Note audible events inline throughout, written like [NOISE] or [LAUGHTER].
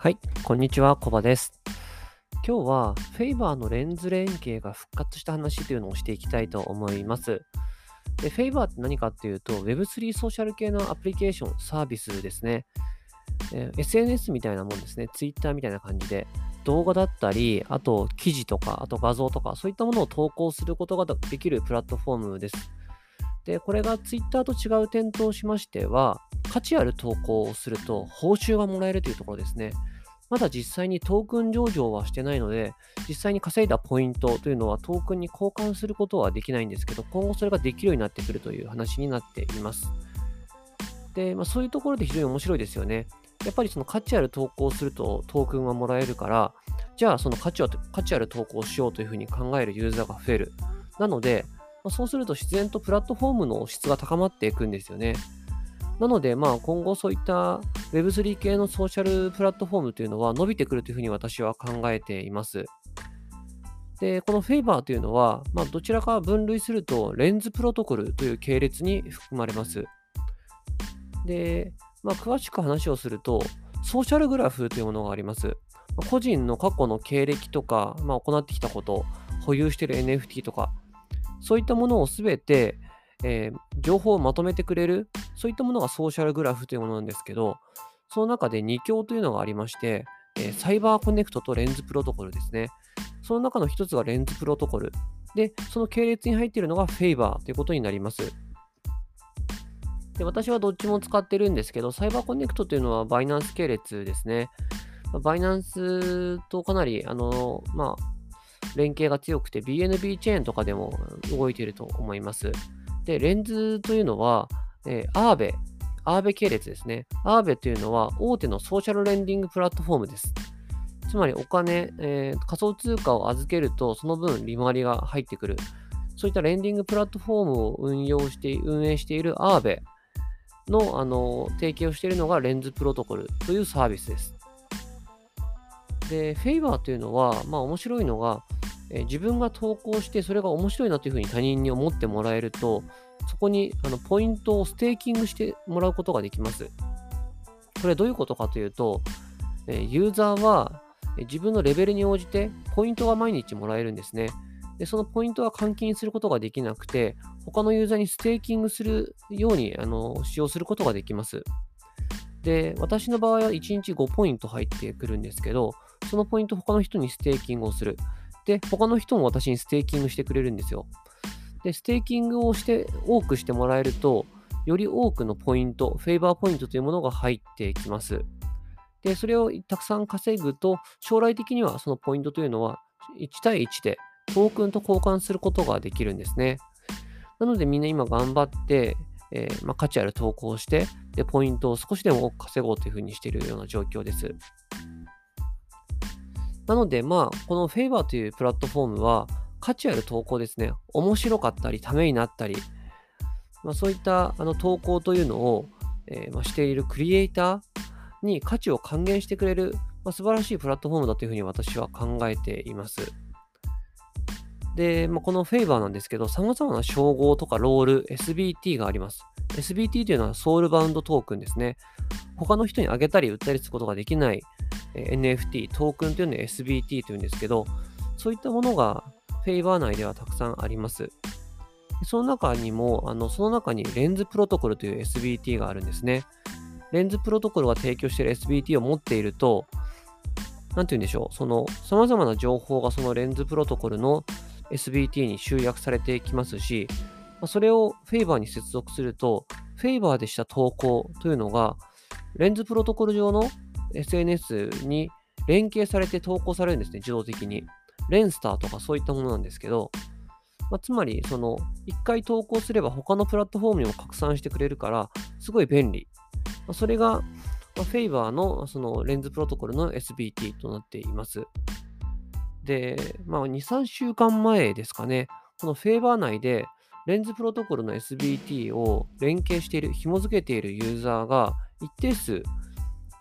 はい、こんにちは、コバです。今日はフェイバーのレンズ連携が復活した話というのをしていきたいと思います。でフェイバーって何かっていうと Web3 ソーシャル系のアプリケーション、サービスですね。え SNS みたいなもんですね。Twitter みたいな感じで動画だったり、あと記事とか、あと画像とか、そういったものを投稿することができるプラットフォームです。で、これが Twitter と違う点としましては、価値ある投稿をすると報酬がもらえるというところですね。まだ実際にトークン上場はしてないので、実際に稼いだポイントというのはトークンに交換することはできないんですけど、今後それができるようになってくるという話になっています。で、まあ、そういうところで非常に面白いですよね。やっぱりその価値ある投稿をするとトークンがもらえるから、じゃあその価値価値ある投稿をしようというふうに考えるユーザーが増える。なので、まあ、そうすると自然とプラットフォームの質が高まっていくんですよね。なので、まあ、今後そういった Web3 系のソーシャルプラットフォームというのは伸びてくるというふうに私は考えています。で、この Favor というのは、まあ、どちらか分類するとレンズプロトコルという系列に含まれます。で、まあ、詳しく話をすると、ソーシャルグラフというものがあります。個人の過去の経歴とか、まあ、行ってきたこと、保有している NFT とか、そういったものをすべて、えー、情報をまとめてくれる、そういったものがソーシャルグラフというものなんですけど、その中で2強というのがありまして、えー、サイバーコネクトとレンズプロトコルですね。その中の1つがレンズプロトコル。で、その系列に入っているのがフェイバーということになります。で私はどっちも使ってるんですけど、サイバーコネクトというのはバイナンス系列ですね。バイナンスとかなり、あの、まあ、連携が強くて BNB チェーンとかでも動いていると思います。で、レンズというのは、えー、アーベ、アーベ系列ですね。アーベというのは大手のソーシャルレンディングプラットフォームです。つまりお金、えー、仮想通貨を預けるとその分利回りが入ってくる。そういったレンディングプラットフォームを運用して、運営しているアーベの、あの提携をしているのがレンズプロトコルというサービスです。で、フェイバーというのは、まあ面白いのが、え自分が投稿してそれが面白いなというふうに他人に思ってもらえると、そこにあのポイントをステーキングしてもらうことができます。これどういうことかというと、えユーザーは自分のレベルに応じてポイントが毎日もらえるんですね。でそのポイントは換金することができなくて、他のユーザーにステーキングするようにあの使用することができます。で、私の場合は1日5ポイント入ってくるんですけど、そのポイント他の人にステーキングをする。で、他の人も私にステーキングしてくれるんですよ。で、ステーキングをして、多くしてもらえると、より多くのポイント、 Phaver ポイントというものが入ってきます。で、それをたくさん稼ぐと、将来的にはそのポイントというのは1対1でトークンと交換することができるんですね。なのでみんな今頑張って、えー、まあ、価値ある投稿をして、で、ポイントを少しでも多く稼ごうというふうにしているような状況です。なので、まあ、この Favor というプラットフォームは、価値ある投稿ですね。面白かったり、ためになったり、まあ、そういったあの投稿というのを、えー、まあ、しているクリエイターに価値を還元してくれる、まあ、素晴らしいプラットフォームだというふうに私は考えています。で、まあ、この Favor なんですけど、様々な称号とかロール、SBT があります。SBT というのはソウルバウンドトークンですね。他の人にあげたり売ったりすることができない NFT、トークンというのを SBT というんですけど、そういったものがフェイバー内ではたくさんあります。その中にも、あのその中にレンズプロトコルという SBT があるんですね。レンズプロトコルが提供している SBT を持っていると、なんて言うんでしょう、その様々な情報がそのレンズプロトコルの SBT に集約されていきますし、それをフェイバーに接続すると、フェイバーでした投稿というのが、レンズプロトコル上の SNS に連携されて投稿されるんですね、自動的に。レンスターとかそういったものなんですけど、まあ、つまり、その、一回投稿すれば他のプラットフォームにも拡散してくれるから、すごい便利。まあ、それが、まあ、フェイバーのそのレンズプロトコルの SBT となっています。で、まあ、2、3週間前ですかね、このフェイバー内で、レンズプロトコルの SBT を連携している、紐付けているユーザーが一定数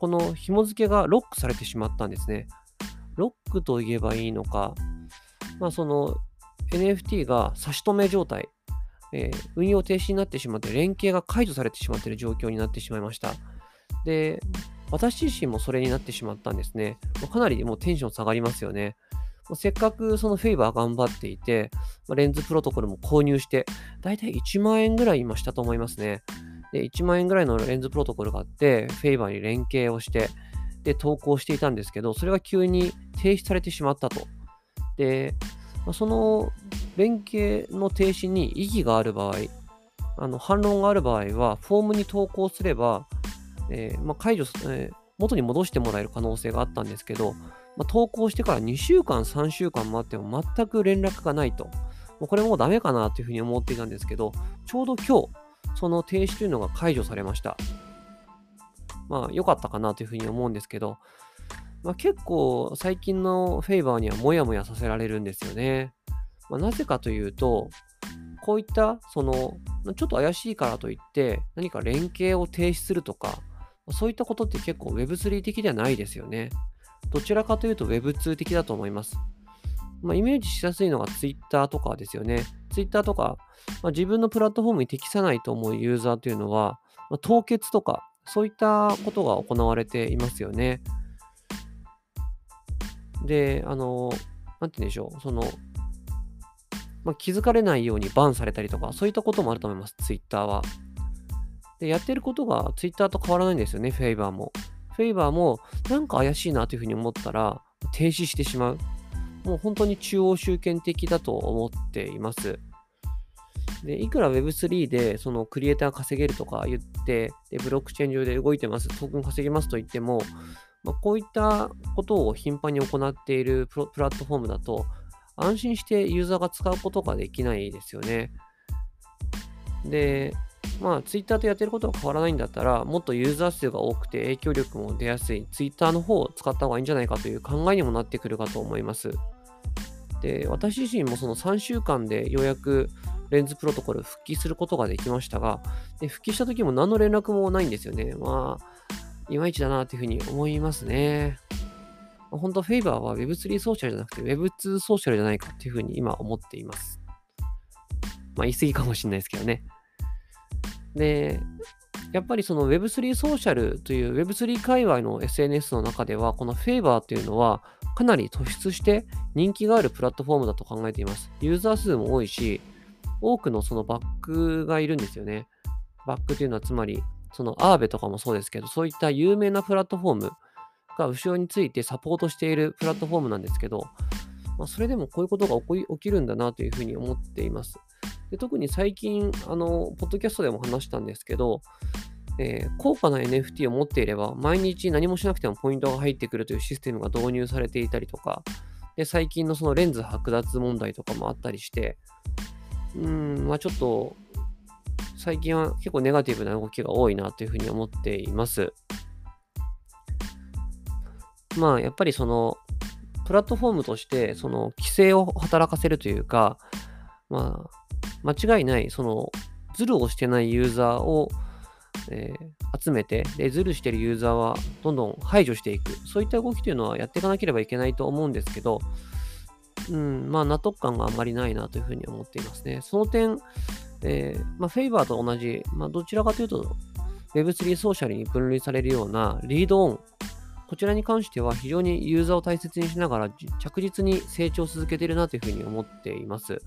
この紐付けがロックされてしまったんですね。ロックと言えばいいのか、まあ、その NFT が差し止め状態、えー、運用停止になってしまって、連携が解除されてしまっている状況になってしまいました。で、私自身もそれになってしまったんですね。かなりもうテンション下がりますよね。せっかくそのフェイバー頑張っていて、レンズプロトコルも購入して、だいたい1万円ぐらい今したと思いますね。で、1万円ぐらいのレンズプロトコルがあって、フェイバーに連携をして、で、投稿していたんですけど、それが急に停止されてしまったと。で、その連携の停止に異議がある場合、あの反論がある場合は、フォームに投稿すれば、えー、まあ、解除、えー、元に戻してもらえる可能性があったんですけど、まあ、投稿してから2週間、3週間待っても全く連絡がないと。もうこれもうダメかなというふうに思っていたんですけど、ちょうど今日、その停止というのが解除されました。まあ、良かったかなというふうに思うんですけど、まあ、結構最近のフェイバーにはモヤモヤさせられるんですよね。まあ、なぜかというと、こういった、その、ちょっと怪しいからといって、何か連携を停止するとか、そういったことって結構 Web3 的ではないですよね。どちらかというと Web2 的だと思います。まあ、イメージしやすいのが Twitter とかですよね。Twitter とか、まあ、自分のプラットフォームに適さないと思うユーザーというのは、まあ、凍結とか、そういったことが行われていますよね。で、あの、なんて言うんでしょう、その、まあ、気づかれないようにバンされたりとか、そういったこともあると思います、Twitter は。で、やってることが Twitter と変わらないんですよね、フェイバーも。フェイバーもなんか怪しいなというふうに思ったら停止してしまう。もう本当に中央集権的だと思っています。で、いくら Web3 でそのクリエイター稼げるとか言って、でブロックチェーン上で動いてます、トークン稼げますと言っても、まあ、こういったことを頻繁に行っているプラットフォームだと、安心してユーザーが使うことができないですよね。で、まあ、ツイッターとやってることが変わらないんだったら、もっとユーザー数が多くて影響力も出やすいツイッターの方を使った方がいいんじゃないかという考えにもなってくるかと思います。で、私自身もその3週間でようやくレンズプロトコル復帰することができましたが、で復帰した時も何の連絡もないんですよね。まあ、いまいちだなというふうに思いますね。本当、フェイバーは Web3 ソーシャルじゃなくて Web2 ソーシャルじゃないかっていうふうに今思っています。まあ言い過ぎかもしれないですけどね。で、やっぱりその Web3 ソーシャルという Web3 界隈の SNS の中では、この Favor というのはかなり突出して人気があるプラットフォームだと考えています。ユーザー数も多いし、多くのそのバックがいるんですよね。バックというのはつまり、そのアーベとかもそうですけど、そういった有名なプラットフォームが後ろについてサポートしているプラットフォームなんですけど、まあ、それでもこういうことが起こり起きるんだなというふうに思っています。で特に最近、あの、ポッドキャストでも話したんですけど、えー、高価な NFT を持っていれば、毎日何もしなくてもポイントが入ってくるというシステムが導入されていたりとか、で最近のそのレンズ剥奪問題とかもあったりして、うん、まあちょっと、最近は結構ネガティブな動きが多いなというふうに思っています。まあやっぱりその、プラットフォームとして、その規制を働かせるというか、まあ、間違いない、その、ズルをしてないユーザーを、えー、集めてで、ズルしてるユーザーはどんどん排除していく。そういった動きというのはやっていかなければいけないと思うんですけど、うん、まあ、納得感があんまりないなというふうに思っていますね。その点、えー、まあ、フェイバーと同じ、まあ、どちらかというと、Web3 ソーシャルに分類されるようなリードオン、こちらに関しては非常にユーザーを大切にしながら着実に成長を続けているなというふうに思っています。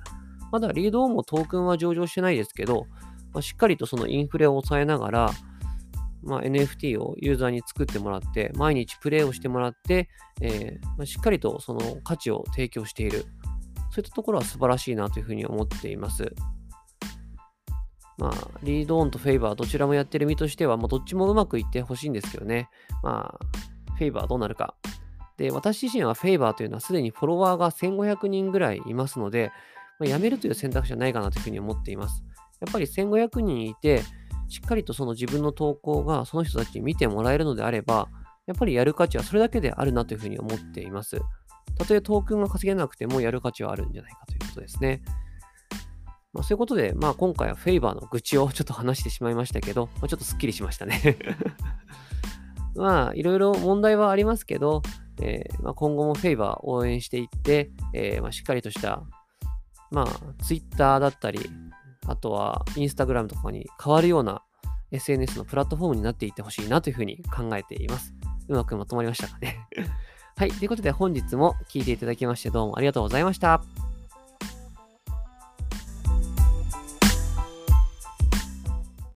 まだリードオンもトークンは上場してないですけど、まあ、しっかりとそのインフレを抑えながら、まあ、NFT をユーザーに作ってもらって、毎日プレイをしてもらって、えー、まあ、しっかりとその価値を提供している。そういったところは素晴らしいなというふうに思っています。まあ、リードオンとフェイバーどちらもやってる身としては、まあ、どっちもうまくいってほしいんですけどね。まあ、フェイバーどうなるか。で、私自身はフェイバーというのはすでにフォロワーが1500人ぐらいいますので、まあ、辞めるという選択肢はないかなというふうに思っています。やっぱり1500人いて、しっかりとその自分の投稿がその人たちに見てもらえるのであれば、やっぱりやる価値はそれだけであるなというふうに思っています。たとえトークンが稼げなくてもやる価値はあるんじゃないかということですね。まあ、そういうことで、まあ、今回はフェイバーの愚痴をちょっと話してしまいましたけど、まあ、ちょっとスッキリしましたね [LAUGHS] まあ、いろいろ問題はありますけど、えーまあ、今後もフェイバー応援していって、えーまあ、しっかりとしたまあ、Twitter だったり、あとはインスタグラムとかに変わるような、SNS のプラットフォームになっていってほしいなというふうに考えています。うまくまとまりましたかね。[LAUGHS] はい。ということで本日も聴いていただきましてどうもありがとうございました。